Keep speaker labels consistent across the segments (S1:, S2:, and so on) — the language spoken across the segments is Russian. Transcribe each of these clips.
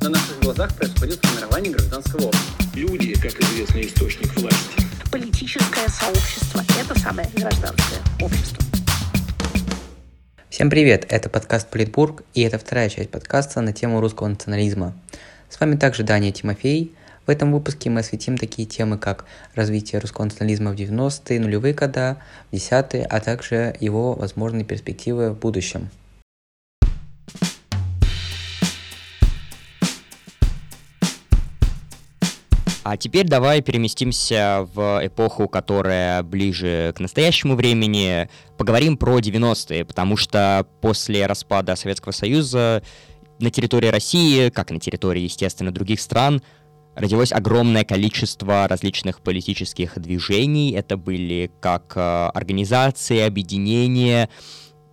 S1: На наших глазах происходит формирование гражданского общества.
S2: Люди, как известный источник власти.
S3: Политическое сообщество – это самое гражданское общество.
S4: Всем привет, это подкаст Политбург, и это вторая часть подкаста на тему русского национализма. С вами также Даня Тимофей. В этом выпуске мы осветим такие темы, как развитие русского национализма в 90-е, нулевые года, в 10-е, а также его возможные перспективы в будущем.
S5: А теперь давай переместимся в эпоху, которая ближе к настоящему времени. Поговорим про 90-е, потому что после распада Советского Союза на территории России, как на территории, естественно, других стран, родилось огромное количество различных политических движений. Это были как э, организации, объединения,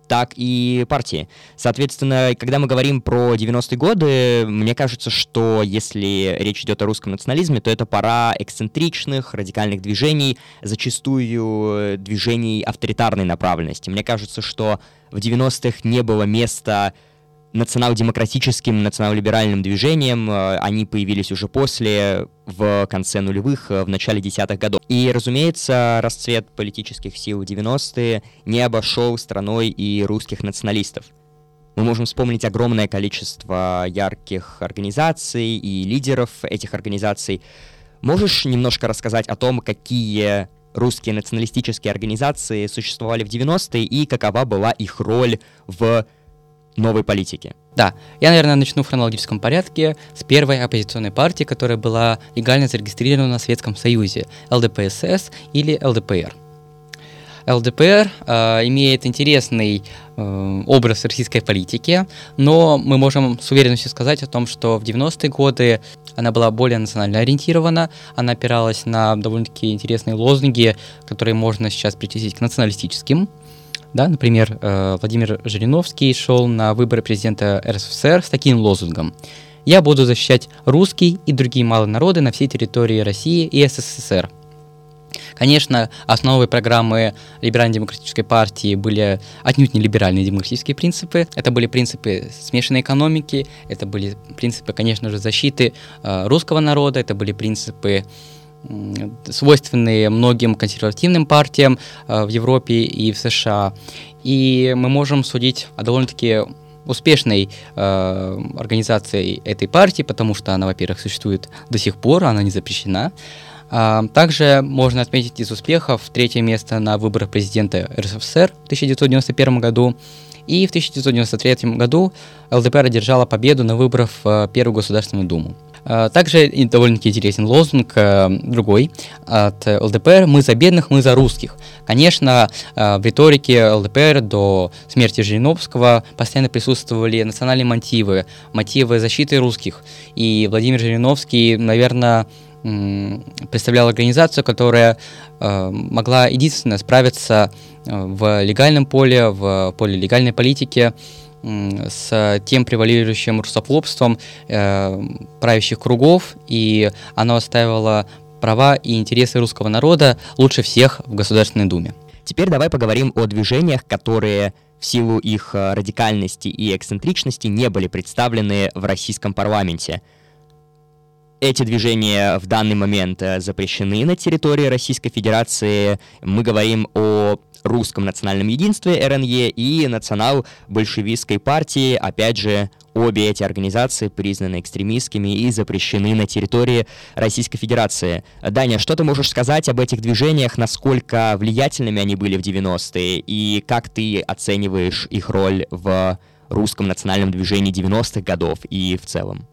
S5: так и партии. Соответственно, когда мы говорим про 90-е годы, мне кажется, что если речь идет о русском национализме, то это пора эксцентричных, радикальных движений, зачастую движений авторитарной направленности. Мне кажется, что в 90-х не было места национал-демократическим, национал-либеральным движением. Э, они появились уже после, в конце нулевых, э, в начале десятых годов. И, разумеется, расцвет политических сил в 90-е не обошел страной и русских националистов. Мы можем вспомнить огромное количество ярких организаций и лидеров этих организаций. Можешь немножко рассказать о том, какие русские националистические организации существовали в 90-е и какова была их роль в новой политики.
S4: Да, я, наверное, начну в хронологическом порядке с первой оппозиционной партии, которая была легально зарегистрирована на Советском Союзе, ЛДПСС или ЛДПР. ЛДПР э, имеет интересный э, образ российской политики, но мы можем с уверенностью сказать о том, что в 90-е годы она была более национально ориентирована, она опиралась на довольно-таки интересные лозунги, которые можно сейчас причислить к националистическим. Да, например, э, Владимир Жириновский шел на выборы президента РСФСР с таким лозунгом «Я буду защищать русский и другие малые народы на всей территории России и СССР». Конечно, основой программы либерально-демократической партии были отнюдь не либеральные демократические принципы. Это были принципы смешанной экономики, это были принципы, конечно же, защиты э, русского народа, это были принципы свойственные многим консервативным партиям э, в Европе и в США. И мы можем судить о довольно-таки успешной э, организацией этой партии, потому что она, во-первых, существует до сих пор, она не запрещена. А, также можно отметить из успехов третье место на выборах президента РСФСР в 1991 году. И в 1993 году ЛДПР одержала победу на выборах в Первую Государственную Думу. А, также довольно-таки интересен лозунг э, другой от ЛДПР «Мы за бедных, мы за русских». Конечно, э, в риторике ЛДПР до смерти Жириновского постоянно присутствовали национальные мотивы, мотивы защиты русских. И Владимир Жириновский, наверное, представлял организацию, которая э, могла единственно справиться в легальном поле, в поле легальной политики с тем превалирующим русофобством э, правящих кругов, и оно оставило права и интересы русского народа лучше всех в Государственной Думе.
S5: Теперь давай поговорим о движениях, которые в силу их э, радикальности и эксцентричности не были представлены в российском парламенте. Эти движения в данный момент э, запрещены на территории Российской Федерации. Мы говорим о русском национальном единстве РНЕ и национал-большевистской партии. Опять же, обе эти организации признаны экстремистскими и запрещены на территории Российской Федерации. Даня, что ты можешь сказать об этих движениях, насколько влиятельными они были в 90-е и как ты оцениваешь их роль в русском национальном движении 90-х годов и в целом?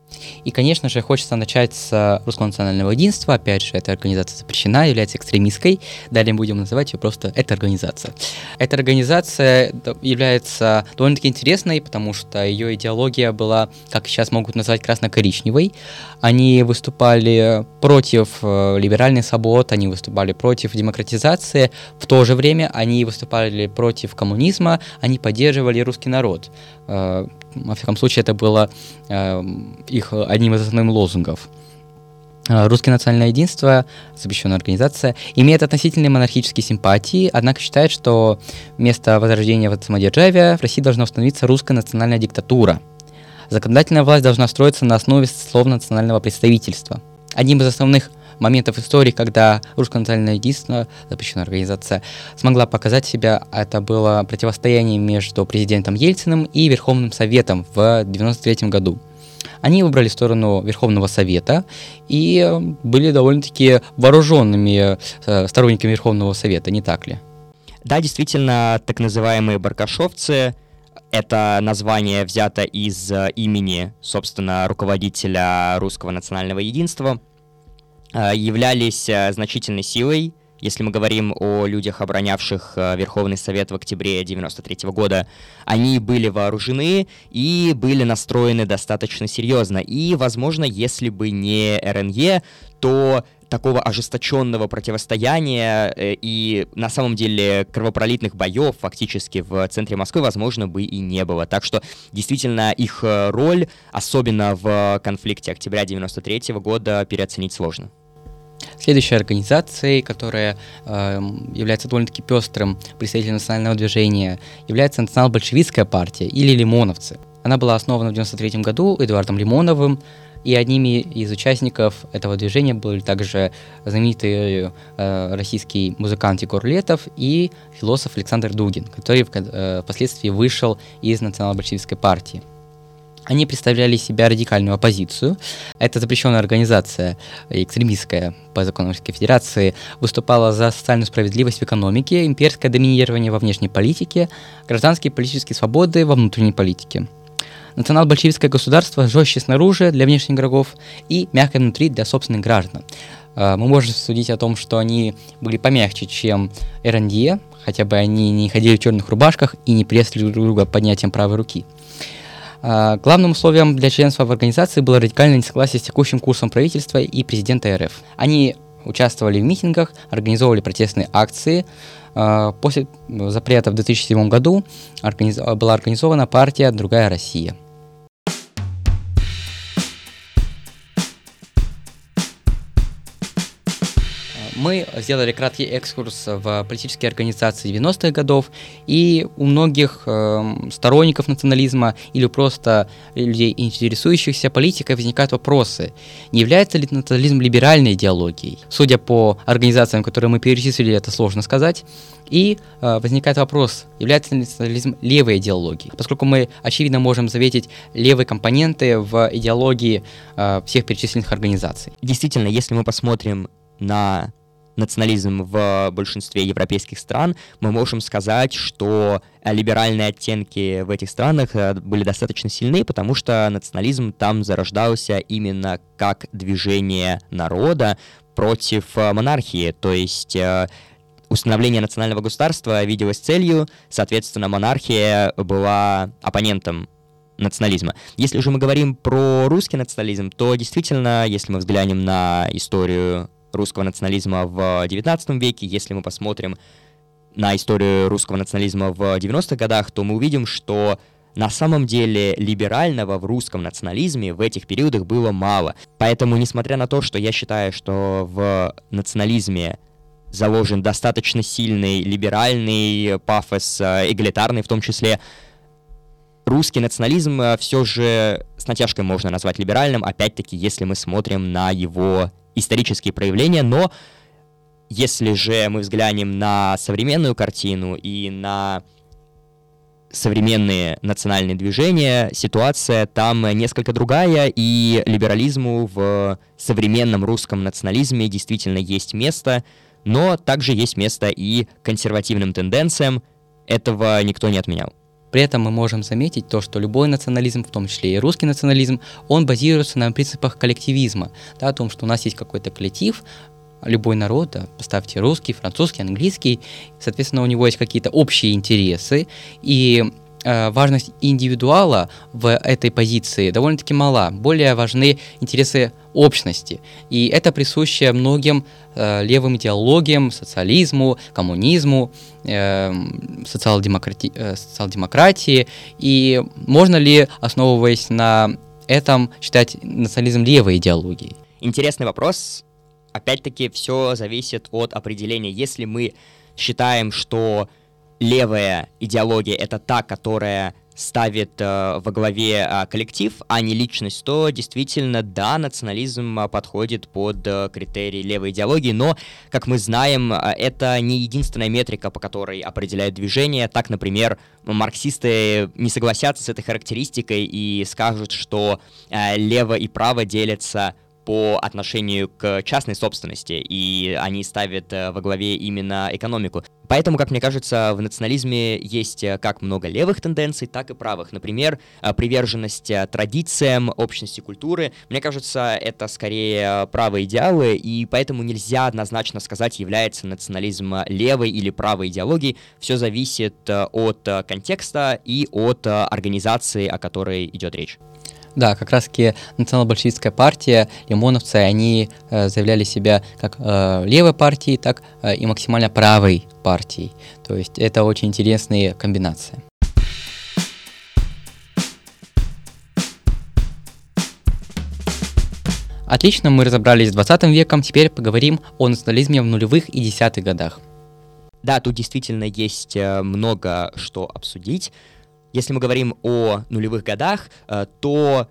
S4: И, конечно же, хочется начать с Русского национального единства. Опять же, эта организация запрещена, является экстремистской. Далее будем называть ее просто «эта организация». Эта организация является довольно-таки интересной, потому что ее идеология была, как сейчас могут назвать, красно-коричневой. Они выступали против э, либеральных свобод, они выступали против демократизации. В то же время они выступали против коммунизма, они поддерживали русский народ. Во всяком случае, это было э, их одним из основных лозунгов. Э, Русское национальное единство, запрещенная организация, имеет относительные монархические симпатии, однако считает, что вместо возрождения самодержавия в России должна установиться русская национальная диктатура. Законодательная власть должна строиться на основе словно-национального представительства. Одним из основных моментов истории, когда русское национальное единство, запрещенная организация, смогла показать себя, это было противостояние между президентом Ельциным и Верховным Советом в 1993 году. Они выбрали сторону Верховного Совета и были довольно-таки вооруженными э, сторонниками Верховного Совета, не так ли?
S5: Да, действительно, так называемые баркашовцы это название взято из э, имени, собственно, руководителя русского национального единства, э, являлись значительной силой если мы говорим о людях, оборонявших э, Верховный Совет в октябре 1993 года, они были вооружены и были настроены достаточно серьезно. И, возможно, если бы не РНЕ, то такого ожесточенного противостояния э, и на самом деле кровопролитных боев фактически в центре Москвы, возможно, бы и не было. Так что действительно их э, роль, особенно в конфликте октября 93 года, переоценить сложно.
S4: Следующей организацией, которая э, является довольно-таки пестрым представителем национального движения, является национал-большевистская партия или лимоновцы. Она была основана в 1993 году Эдуардом Лимоновым, и одними из участников этого движения были также знаменитый э, российский музыкант Егор Летов и философ Александр Дугин, который э, впоследствии вышел из национал-большевистской партии. Они представляли себя радикальную оппозицию. Эта запрещенная организация, экстремистская по закону Российской Федерации, выступала за социальную справедливость в экономике, имперское доминирование во внешней политике, гражданские и политические свободы во внутренней политике. Национал-большевистское государство жестче снаружи для внешних игроков и мягкое внутри для собственных граждан. А, мы можем судить о том, что они были помягче, чем РНД, хотя бы они не ходили в черных рубашках и не преследовали друг друга поднятием правой руки. А, главным условием для членства в организации было радикальное несогласие с текущим курсом правительства и президента РФ. Они участвовали в митингах, организовывали протестные акции. А, после запрета в 2007 году была организована партия «Другая Россия». Мы сделали краткий экскурс в политические организации 90-х годов, и у многих э, сторонников национализма или просто людей, интересующихся политикой, возникают вопросы, не является ли национализм либеральной идеологией? Судя по организациям, которые мы перечислили, это сложно сказать. И э, возникает вопрос, является ли национализм левой идеологией? Поскольку мы, очевидно, можем заметить левые компоненты в идеологии э, всех перечисленных организаций.
S5: Действительно, если мы посмотрим на национализм в большинстве европейских стран, мы можем сказать, что либеральные оттенки в этих странах э, были достаточно сильны, потому что национализм там зарождался именно как движение народа против э, монархии, то есть э, установление национального государства виделось целью, соответственно, монархия была оппонентом национализма. Если же мы говорим про русский национализм, то действительно, если мы взглянем на историю русского национализма в XIX веке, если мы посмотрим на историю русского национализма в 90-х годах, то мы увидим, что на самом деле либерального в русском национализме в этих периодах было мало. Поэтому, несмотря на то, что я считаю, что в национализме заложен достаточно сильный либеральный пафос, э, эгалитарный в том числе, русский национализм э, все же с натяжкой можно назвать либеральным, опять-таки, если мы смотрим на его исторические проявления, но если же мы взглянем на современную картину и на современные национальные движения, ситуация там несколько другая, и либерализму в современном русском национализме действительно есть место, но также есть место и консервативным тенденциям, этого никто не отменял.
S4: При этом мы можем заметить то, что любой национализм, в том числе и русский национализм, он базируется на принципах коллективизма, да, о том, что у нас есть какой-то коллектив, любой народ, да, поставьте русский, французский, английский, соответственно, у него есть какие-то общие интересы, и важность индивидуала в этой позиции довольно-таки мала. Более важны интересы общности. И это присуще многим э, левым идеологиям, социализму, коммунизму, э, социал-демократи э, социал-демократии. И можно ли, основываясь на этом, считать национализм левой идеологией?
S5: Интересный вопрос. Опять-таки, все зависит от определения. Если мы считаем, что левая идеология — это та, которая ставит э, во главе э, коллектив, а не личность, то действительно, да, национализм э, подходит под э, критерии левой идеологии, но, как мы знаем, э, это не единственная метрика, по которой определяют движение. Так, например, марксисты не согласятся с этой характеристикой и скажут, что э, лево и право делятся по отношению к частной собственности, и они ставят э, во главе именно экономику. Поэтому, как мне кажется, в национализме есть э, как много левых тенденций, так и правых. Например, э, приверженность традициям, общности культуры. Мне кажется, это скорее правые идеалы, и поэтому нельзя однозначно сказать, является национализм левой или правой идеологией. Все зависит от контекста и от организации, о которой идет речь.
S4: Да, как раз-таки национал-большевистская партия, лимоновцы, они э, заявляли себя как э, левой партией, так э, и максимально правой партией. То есть это очень интересные комбинации. Отлично, мы разобрались с 20 веком, теперь поговорим о национализме в нулевых и десятых годах.
S5: Да, тут действительно есть э, много что обсудить. Если мы говорим о нулевых годах, э, то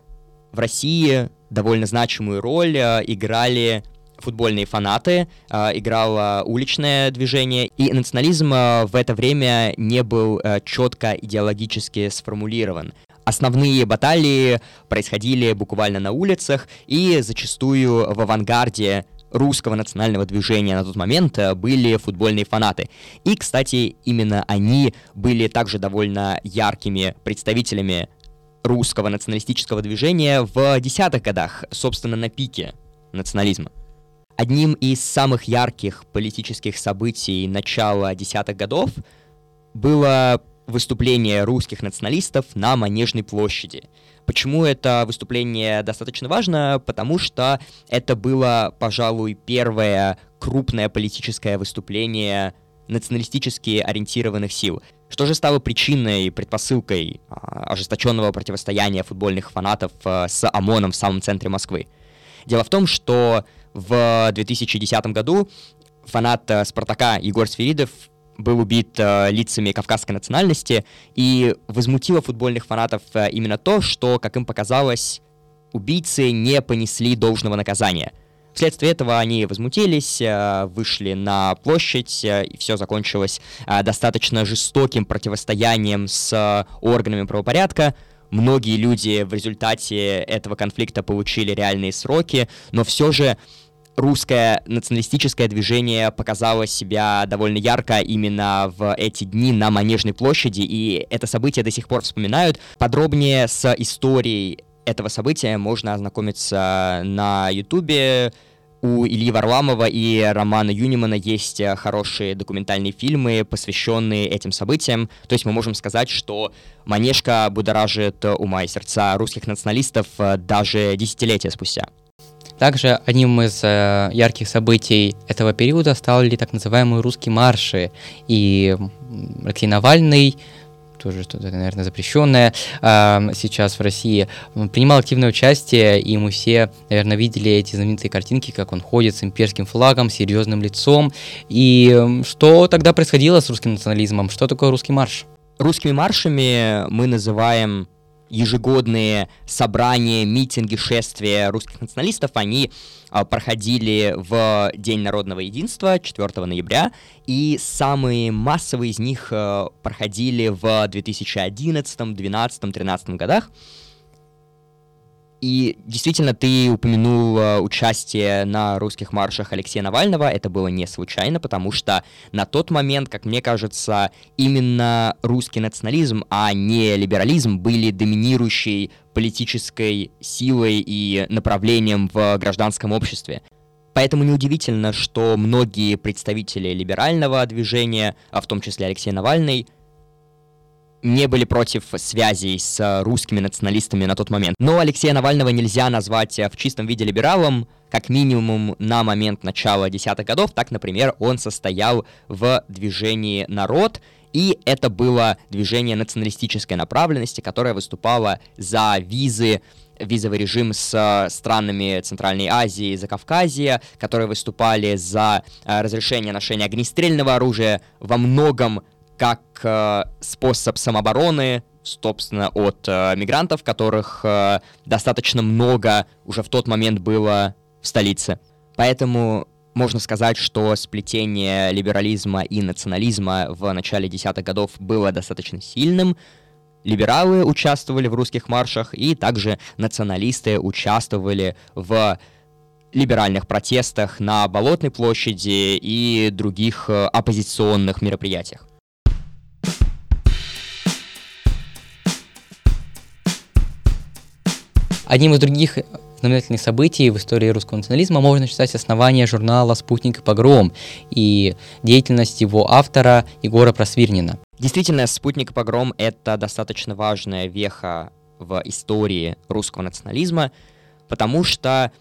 S5: в России довольно значимую роль э, играли футбольные фанаты, э, играло уличное движение, и национализм в это время не был четко идеологически сформулирован. Основные баталии происходили буквально на улицах, и зачастую в авангарде русского национального движения на тот момент э, были футбольные фанаты. И, кстати, именно они были также довольно яркими представителями русского националистического движения в десятых годах, собственно, на пике национализма. Одним из самых ярких политических событий начала десятых годов было выступление русских националистов на Манежной площади — Почему это выступление достаточно важно? Потому что это было, пожалуй, первое крупное политическое выступление националистически ориентированных сил. Что же стало причиной и предпосылкой а, ожесточенного противостояния футбольных фанатов а, с ОМОНом в самом центре Москвы? Дело в том, что в 2010 году фанат а, Спартака Егор Сферидов был убит э, лицами кавказской национальности, и возмутило футбольных фанатов э, именно то, что, как им показалось, убийцы не понесли должного наказания. Вследствие этого они возмутились, э, вышли на площадь, э, и все закончилось э, достаточно жестоким противостоянием с органами правопорядка. Многие люди в результате этого конфликта получили реальные сроки, но все же русское националистическое движение показало себя довольно ярко именно в эти дни на Манежной площади, и это событие до сих пор вспоминают. Подробнее с историей этого события можно ознакомиться на Ютубе. У Ильи Варламова и Романа Юнимана есть э, хорошие документальные фильмы, посвященные этим событиям. То есть мы можем сказать, что Манежка будоражит ума и сердца русских националистов э, даже десятилетия спустя.
S4: Также одним из э, ярких событий этого периода стали так называемые русские марши. И Алексей Навальный, тоже что-то, наверное, запрещенное э, сейчас в России, принимал активное участие, и мы все, наверное, видели эти знаменитые картинки, как он ходит с имперским флагом, серьезным лицом. И что тогда происходило с русским национализмом? Что такое русский марш?
S5: Русскими маршами мы называем ежегодные собрания, митинги, шествия русских националистов, они а, проходили в День народного единства 4 ноября, и самые массовые из них а, проходили в 2011, 2012, 2013 годах. И действительно, ты упомянул участие на русских маршах Алексея Навального. Это было не случайно, потому что на тот момент, как мне кажется, именно русский национализм, а не либерализм были доминирующей политической силой и направлением в гражданском обществе. Поэтому неудивительно, что многие представители либерального движения, а в том числе Алексей Навальный, не были против связей с русскими националистами на тот момент. Но Алексея Навального нельзя назвать в чистом виде либералом, как минимум на момент начала десятых годов. Так, например, он состоял в движении «Народ», и это было движение националистической направленности, которое выступало за визы визовый режим с странами Центральной Азии и Закавказья, которые выступали за э, разрешение ношения огнестрельного оружия, во многом как э, способ самообороны собственно, от э, мигрантов, которых э, достаточно много уже в тот момент было в столице. Поэтому можно сказать, что сплетение либерализма и национализма в начале десятых годов было достаточно сильным. Либералы участвовали в русских маршах, и также националисты участвовали в либеральных протестах на Болотной площади и других э, оппозиционных мероприятиях.
S4: Одним из других знаменательных событий в истории русского национализма можно считать основание журнала «Спутник и погром» и деятельность его автора Егора Просвирнина.
S5: Действительно, «Спутник и погром» — это достаточно важная веха в истории русского национализма, потому что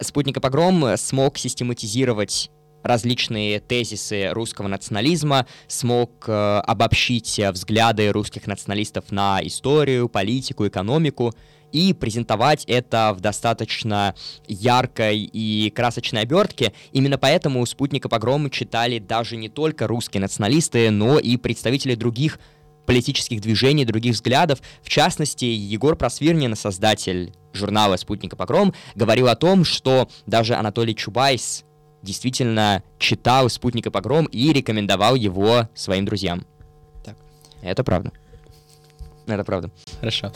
S5: «Спутник и погром» смог систематизировать различные тезисы русского национализма, смог э, обобщить взгляды русских националистов на историю, политику, экономику — и презентовать это в достаточно яркой и красочной обертке. Именно поэтому у «Спутника погромы» читали даже не только русские националисты, но и представители других политических движений, других взглядов. В частности, Егор Просвирнин, создатель журнала «Спутника погром», говорил о том, что даже Анатолий Чубайс действительно читал «Спутника погром» и рекомендовал его своим друзьям. Так. Это правда. Это правда.
S4: Хорошо.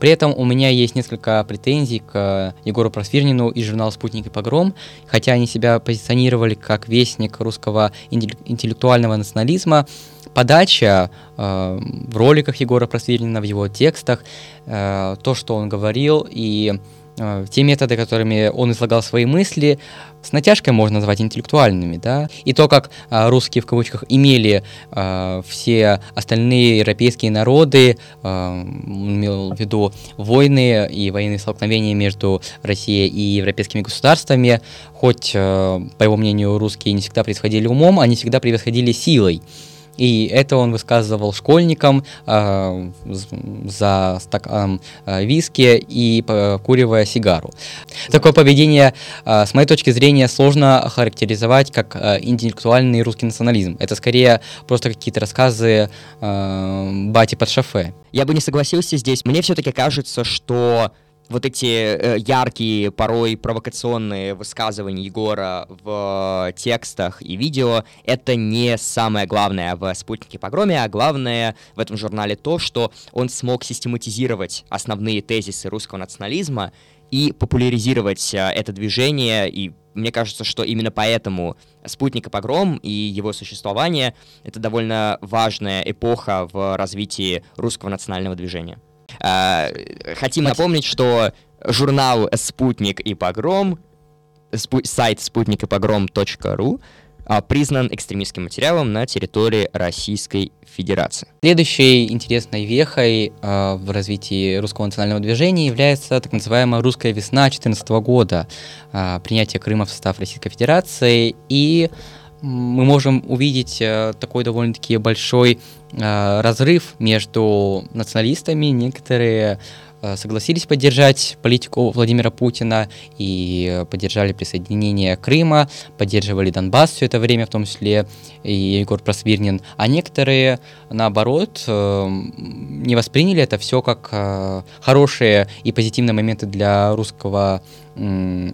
S4: При этом у меня есть несколько претензий к Егору Просвирнину и журналу «Спутник и погром», хотя они себя позиционировали как вестник русского интеллектуального национализма, подача э, в роликах Егора Просвирнина, в его текстах, э, то, что он говорил, и э, те методы, которыми он излагал свои мысли, с натяжкой можно назвать интеллектуальными, да, и то, как а, русские в кавычках имели а, все остальные европейские народы, а, имел в виду войны и военные столкновения между Россией и европейскими государствами, хоть, а, по его мнению, русские не всегда происходили умом, они всегда превосходили силой. И это он высказывал школьникам э, за стаканом э, виски и покуривая сигару. Такое поведение, э, с моей точки зрения, сложно охарактеризовать как э, интеллектуальный русский национализм. Это скорее просто какие-то рассказы э, бати под шофе.
S5: Я бы не согласился здесь. Мне все-таки кажется, что вот эти э, яркие, порой провокационные высказывания Егора в текстах и видео, это не самое главное в «Спутнике погроме», а главное в этом журнале то, что он смог систематизировать основные тезисы русского национализма и популяризировать э, это движение, и мне кажется, что именно поэтому «Спутник и погром» и его существование — это довольно важная эпоха в развитии русского национального движения. А, хотим напомнить, что журнал «Спутник и погром», сайт спутникипогром.ру а, признан экстремистским материалом на территории Российской Федерации.
S4: Следующей интересной вехой э, в развитии русского национального движения является так называемая «Русская весна» 2014 года, э, принятие Крыма в состав Российской Федерации и мы можем увидеть э, такой довольно-таки большой э, разрыв между националистами. Некоторые э, согласились поддержать политику Владимира Путина и поддержали присоединение Крыма, поддерживали Донбасс все это время, в том числе и Егор Просвирнин, а некоторые, наоборот, не восприняли это все как хорошие и позитивные моменты для русского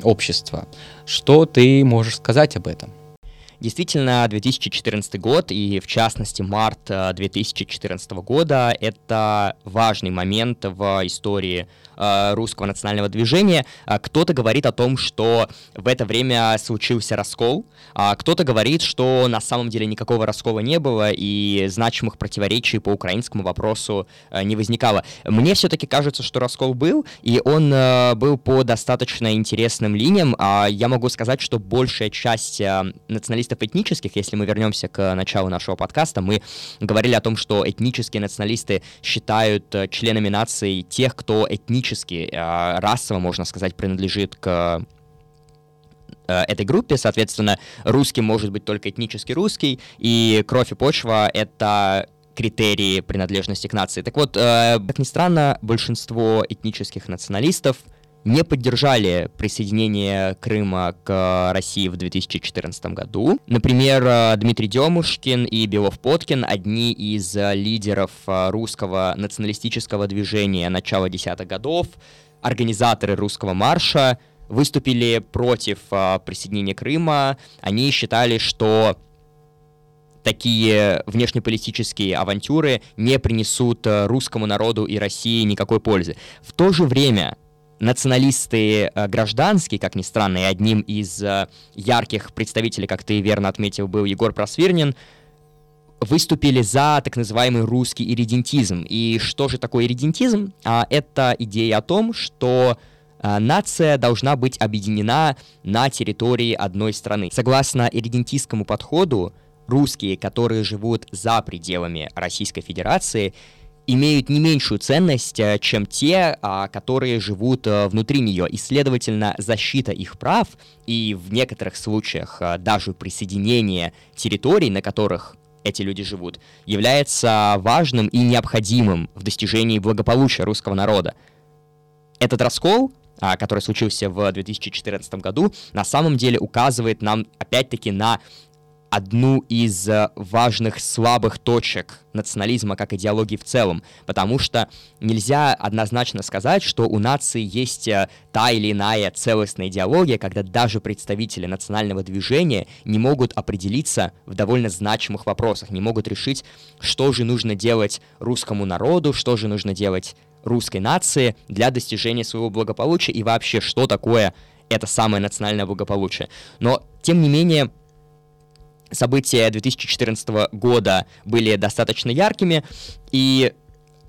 S4: общества. Что ты можешь сказать об этом?
S5: Действительно, 2014 год и, в частности, март 2014 года — это важный момент в истории э, русского национального движения. А кто-то говорит о том, что в это время случился раскол, а кто-то говорит, что на самом деле никакого раскола не было и значимых противоречий по украинскому вопросу э, не возникало. Мне все-таки кажется, что раскол был, и он э, был по достаточно интересным линиям. А я могу сказать, что большая часть националистов этнических, если мы вернемся к началу нашего подкаста, мы говорили о том, что этнические националисты считают э, членами нации тех, кто этнически, э, расово, можно сказать, принадлежит к э, этой группе, соответственно, русский может быть только этнически русский, и кровь и почва — это критерии принадлежности к нации. Так вот, как ни странно, большинство этнических националистов не поддержали присоединение Крыма к России в 2014 году. Например, э, Дмитрий Демушкин и Белов Поткин, одни из лидеров э, русского националистического движения начала десятых годов, организаторы русского марша, выступили против э, присоединения Крыма. Они считали, что такие внешнеполитические авантюры не принесут русскому народу и России никакой пользы. В то же время националисты э, гражданские, как ни странно, и одним из э, ярких представителей, как ты верно отметил, был Егор Просвирнин, выступили за так называемый русский иридентизм. И что же такое иридентизм? А, это идея о том, что а, нация должна быть объединена на территории одной страны. Согласно иридентистскому подходу, русские, которые живут за пределами Российской Федерации, имеют не меньшую ценность, э, чем те, а, которые живут э, внутри нее. И, следовательно, защита их прав и в некоторых случаях э, даже присоединение территорий, на которых эти люди живут, является важным и необходимым в достижении благополучия русского народа. Этот раскол, а, который случился в 2014 году, на самом деле указывает нам опять-таки на одну из э, важных слабых точек национализма как идеологии в целом, потому что нельзя однозначно сказать, что у нации есть э, та или иная целостная идеология, когда даже представители национального движения не могут определиться в довольно значимых вопросах, не могут решить, что же нужно делать русскому народу, что же нужно делать русской нации для достижения своего благополучия и вообще, что такое это самое национальное благополучие. Но, тем не менее, события 2014 года были достаточно яркими, и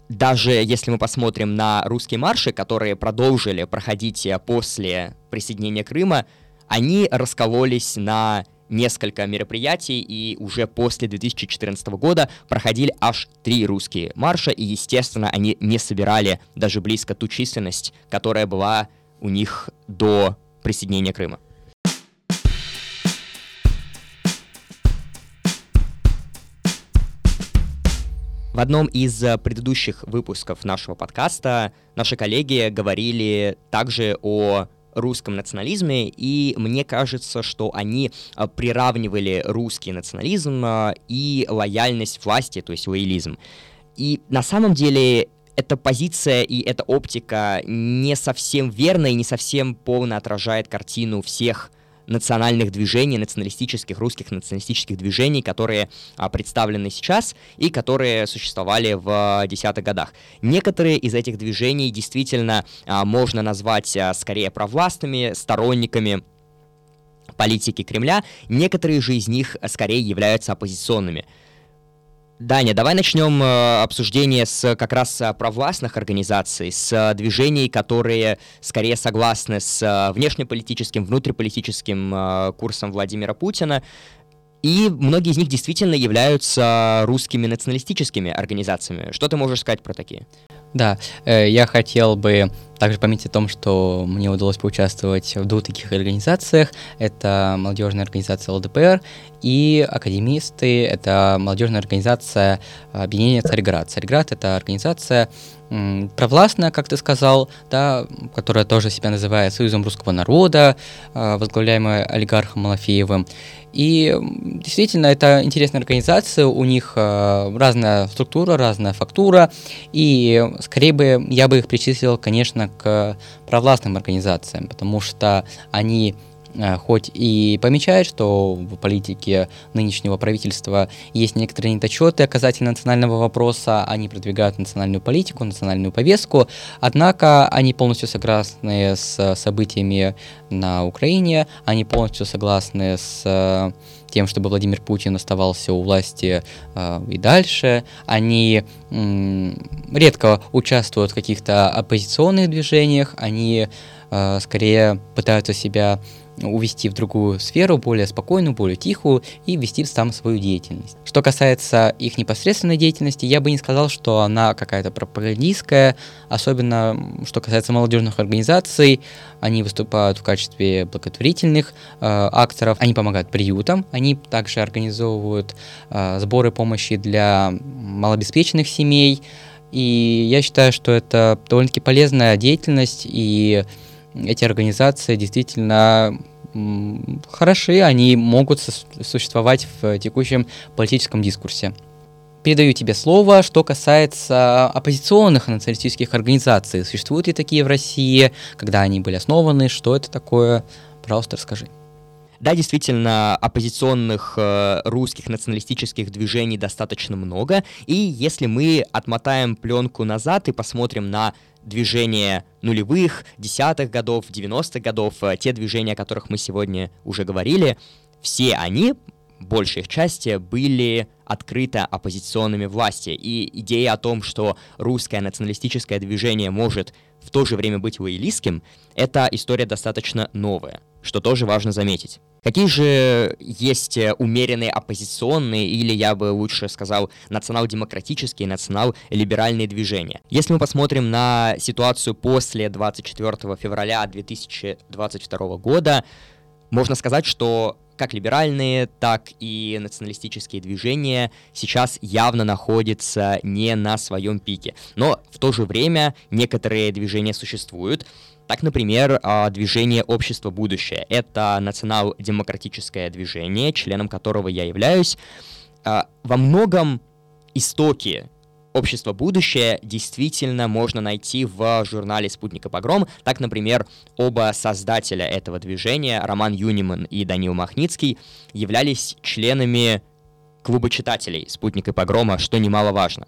S5: даже если мы посмотрим на русские марши, которые продолжили проходить после присоединения Крыма, они раскололись на несколько мероприятий, и уже после 2014 года проходили аж три русские марша, и, естественно, они не собирали даже близко ту численность, которая была у них до присоединения Крыма. Одном из э, предыдущих выпусков нашего подкаста наши коллеги говорили также о русском национализме, и мне кажется, что они э, приравнивали русский национализм э, и лояльность власти, то есть лоялизм. И на самом деле эта позиция и эта оптика не совсем верна и не совсем полно отражает картину всех национальных движений, националистических, русских националистических движений, которые а, представлены сейчас и которые существовали в десятых годах. Некоторые из этих движений действительно а, можно назвать а, скорее провластными, сторонниками политики Кремля, некоторые же из них скорее являются оппозиционными. Даня, давай начнем э, обсуждение с как раз э, провластных организаций, с э, движений, которые скорее согласны с внешнеполитическим, внутриполитическим курсом Владимира Путина. И многие из них действительно являются русскими националистическими организациями. Что ты можешь сказать про такие?
S4: Да, э, я хотел бы также пометить о том, что мне удалось поучаствовать в двух таких организациях. Это молодежная организация ЛДПР и академисты. Это молодежная организация объединения Царьград. Царьград — это организация провластная, как ты сказал, да, которая тоже себя называет Союзом русского народа, э, возглавляемая олигархом Малафеевым. И действительно, это интересная организация, у них э, разная структура, разная фактура, и скорее бы я бы их причислил, конечно, к провластным организациям, потому что они хоть и помечает, что в политике нынешнего правительства есть некоторые недочеты касательно национального вопроса, они продвигают национальную политику, национальную повестку, однако они полностью согласны с событиями на Украине, они полностью согласны с э, тем, чтобы Владимир Путин оставался у власти э, и дальше. Они м, редко участвуют в каких-то оппозиционных движениях, они э, скорее пытаются себя увести в другую сферу, более спокойную, более тихую, и вести там свою деятельность. Что касается их непосредственной деятельности, я бы не сказал, что она какая-то пропагандистская, особенно что касается молодежных организаций, они выступают в качестве благотворительных э, акторов, они помогают приютам, они также организовывают э, сборы помощи для малообеспеченных семей, и я считаю, что это довольно-таки полезная деятельность, и эти организации действительно хороши, они могут существовать в текущем политическом дискурсе. Передаю тебе слово, что касается оппозиционных националистических организаций. Существуют ли такие в России? Когда они были основаны? Что это такое? Пожалуйста, расскажи.
S5: Да, действительно, оппозиционных э, русских националистических движений достаточно много, и если мы отмотаем пленку назад и посмотрим на движения нулевых, десятых годов, 90-х годов, э, те движения, о которых мы сегодня уже говорили, все они, большей их части, были открыто оппозиционными власти. И идея о том, что русское националистическое движение может в то же время быть лоялистским, это история достаточно новая, что тоже важно заметить. Какие же есть э, умеренные оппозиционные, или я бы лучше сказал, национал-демократические, национал-либеральные движения? Если мы посмотрим на ситуацию после 24 февраля 2022 года, можно сказать, что как либеральные, так и националистические движения сейчас явно находятся не на своем пике. Но в то же время некоторые движения существуют, так, например, а, движение «Общество будущее». Это национал-демократическое движение, членом которого я являюсь. А, во многом истоки «Общество будущее» действительно можно найти в журнале «Спутник и погром». Так, например, оба создателя этого движения, Роман Юниман и Данил Махницкий, являлись членами клуба читателей «Спутник и погрома», что немаловажно.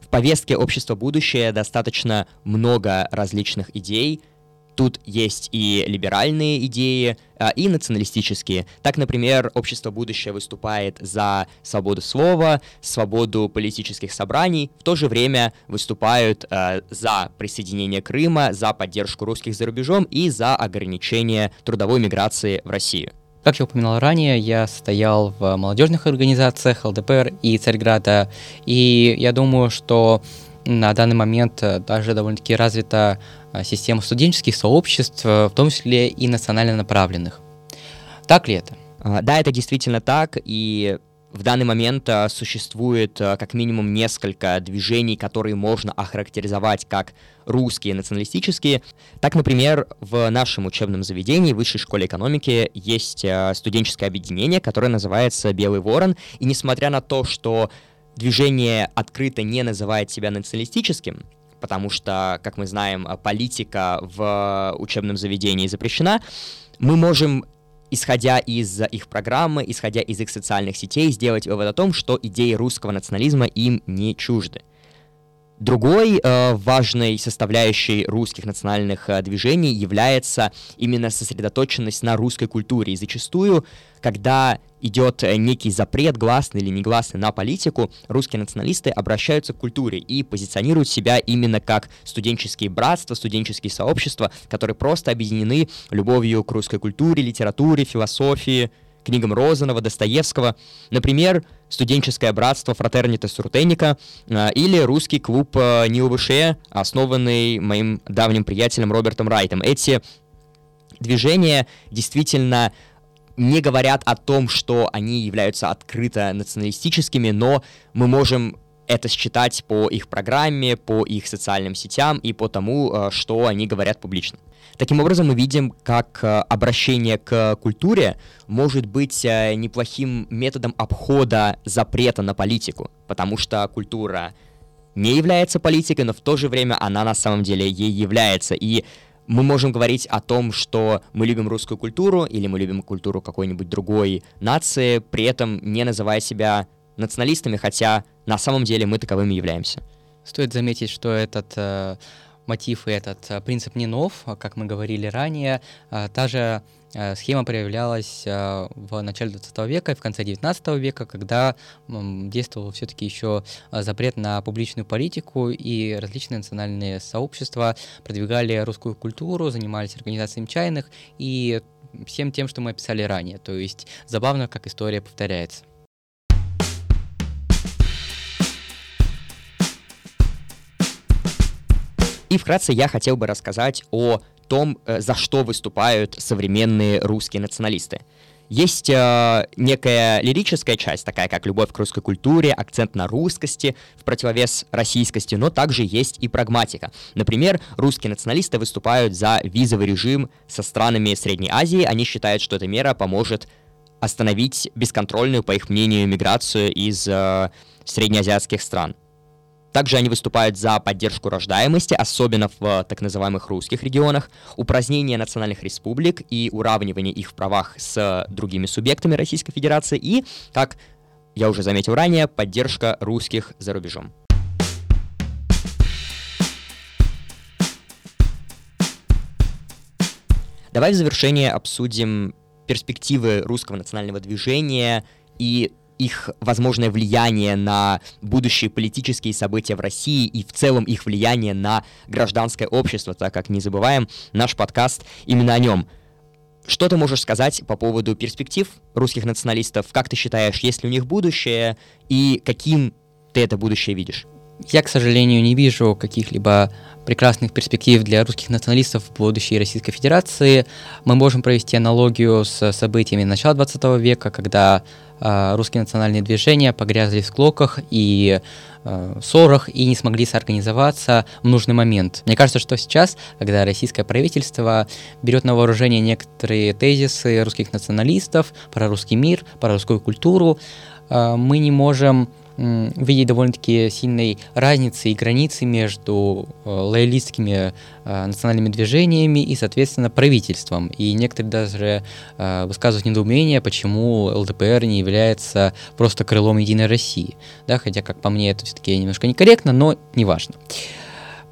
S5: В повестке «Общество будущее» достаточно много различных идей — Тут есть и либеральные идеи, а, и националистические. Так, например, Общество будущее выступает за свободу слова, свободу политических собраний, в то же время выступают а, за присоединение Крыма, за поддержку русских за рубежом и за ограничение трудовой миграции в Россию.
S4: Как я упоминал ранее, я стоял в молодежных организациях ЛДПР и Царьграда, и я думаю, что на данный момент э, даже довольно-таки развита э, система студенческих сообществ, э, в том числе и национально направленных. Так ли это?
S5: А, да, это действительно так, и в данный момент существует как минимум несколько движений, которые можно охарактеризовать как русские националистические. Так, например, в нашем учебном заведении, Высшей школе экономики, есть студенческое объединение, которое называется «Белый ворон», и несмотря на то, что движение открыто не называет себя националистическим, потому что, как мы знаем, политика в учебном заведении запрещена, мы можем исходя из их программы, исходя из их социальных сетей, сделать вывод о том, что идеи русского национализма им не чужды. Другой э, важной составляющей русских национальных э, движений является именно сосредоточенность на русской культуре. И зачастую, когда идет э, некий запрет, гласный или негласный, на политику, русские националисты обращаются к культуре и позиционируют себя именно как студенческие братства, студенческие сообщества, которые просто объединены любовью к русской культуре, литературе, философии, книгам Розанова, Достоевского. Например, студенческое братство Фратернита Суртенника э, или русский клуб э, НИУВШ, основанный моим давним приятелем Робертом Райтом. Эти движения действительно не говорят о том, что они являются открыто националистическими, но мы можем это считать по их программе, по их социальным сетям и по тому, э, что они говорят публично. Таким образом, мы видим, как э, обращение к культуре может быть э, неплохим методом обхода запрета на политику, потому что культура не является политикой, но в то же время она на самом деле ей является. И мы можем говорить о том, что мы любим русскую культуру или мы любим культуру какой-нибудь другой нации, при этом не называя себя националистами, хотя на самом деле мы таковыми являемся.
S4: Стоит заметить, что этот э, мотив и этот э, принцип не нов, как мы говорили ранее. Э, та же э, схема проявлялась э, в начале 20 века и в конце 19 века, когда э, действовал все-таки еще запрет на публичную политику, и различные национальные сообщества продвигали русскую культуру, занимались организацией чайных и всем тем, что мы описали ранее. То есть забавно, как история повторяется.
S5: И вкратце я хотел бы рассказать о том, э, за что выступают современные русские националисты. Есть э, некая лирическая часть, такая как любовь к русской культуре, акцент на русскости в противовес российскости, но также есть и прагматика. Например, русские националисты выступают за визовый режим со странами Средней Азии. Они считают, что эта мера поможет остановить бесконтрольную, по их мнению, миграцию из э, среднеазиатских стран. Также они выступают за поддержку рождаемости, особенно в э, так называемых русских регионах, упразднение национальных республик и уравнивание их в правах с другими субъектами Российской Федерации и, как я уже заметил ранее, поддержка русских за рубежом. Давай в завершение обсудим перспективы русского национального движения и их возможное влияние на будущие политические события в России и в целом их влияние на гражданское общество, так как не забываем, наш подкаст именно о нем. Что ты можешь сказать по поводу перспектив русских националистов? Как ты считаешь, есть ли у них будущее и каким ты это будущее видишь?
S4: Я, к сожалению, не вижу каких-либо прекрасных перспектив для русских националистов в будущей Российской Федерации. Мы можем провести аналогию с событиями начала 20 века, когда э, русские национальные движения погрязли в склоках и э, ссорах и не смогли соорганизоваться в нужный момент. Мне кажется, что сейчас, когда российское правительство берет на вооружение некоторые тезисы русских националистов про русский мир, про русскую культуру, э, мы не можем видеть довольно-таки сильной разницы и границы между э, лоялистскими э, национальными движениями и, соответственно, правительством. И некоторые даже э, высказывают недоумение, почему ЛДПР не является просто крылом Единой России. Да, хотя, как по мне, это все-таки немножко некорректно, но неважно.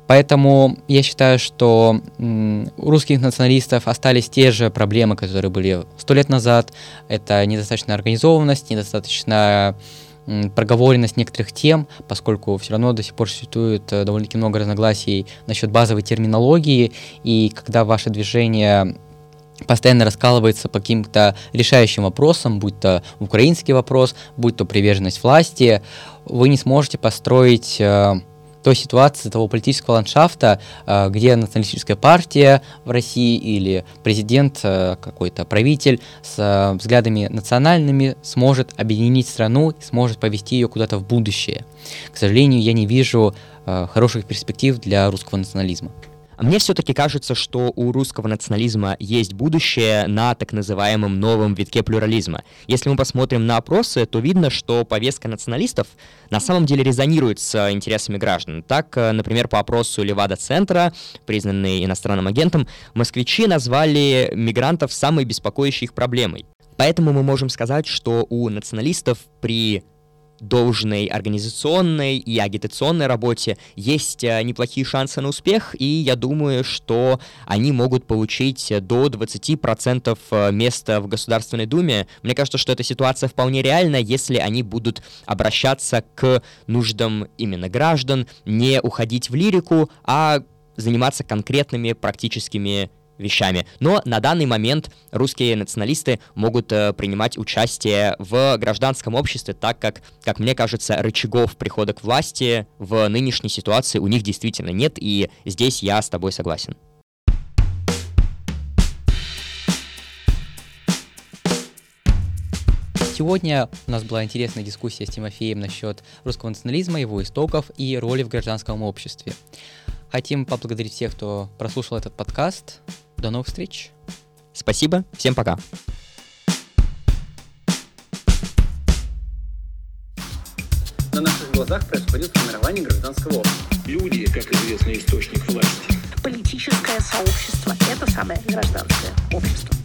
S4: Поэтому я считаю, что у русских националистов остались те же проблемы, которые были сто лет назад. Это недостаточная организованность, недостаточно проговоренность некоторых тем, поскольку все равно до сих пор существует э, довольно-таки много разногласий насчет базовой терминологии, и когда ваше движение постоянно раскалывается по каким-то решающим вопросам, будь то украинский вопрос, будь то приверженность власти, вы не сможете построить э, той ситуации, того политического ландшафта, э, где националистическая партия в России или президент, э, какой-то правитель с э, взглядами национальными сможет объединить страну, сможет повести ее куда-то в будущее. К сожалению, я не вижу хороших перспектив для русского национализма.
S5: Мне все-таки кажется, что у русского национализма есть будущее на так называемом новом витке плюрализма. Если мы посмотрим на опросы, то видно, что повестка националистов на самом деле резонирует с интересами граждан. Так, э, например, по опросу Левада-центра, признанный иностранным агентом, москвичи назвали мигрантов самой беспокоящей их проблемой. Поэтому мы можем сказать, что у националистов при должной организационной и агитационной работе есть э, неплохие шансы на успех, и я думаю, что они могут получить до 20% э, места в Государственной Думе. Мне кажется, что эта ситуация вполне реальна, если они будут обращаться к нуждам именно граждан, не уходить в лирику, а заниматься конкретными практическими вещами. Но на данный момент русские националисты могут э, принимать участие в гражданском обществе, так как, как мне кажется, рычагов прихода к власти в нынешней ситуации у них действительно нет, и здесь я с тобой согласен.
S4: Сегодня у нас была интересная дискуссия с Тимофеем насчет русского национализма, его истоков и роли в гражданском обществе. Хотим поблагодарить всех, кто прослушал этот подкаст. До новых встреч.
S5: Спасибо, всем пока.
S1: На наших глазах происходит формирование гражданского общества.
S2: Люди, как известный источник власти.
S3: Политическое сообщество – это самое гражданское общество.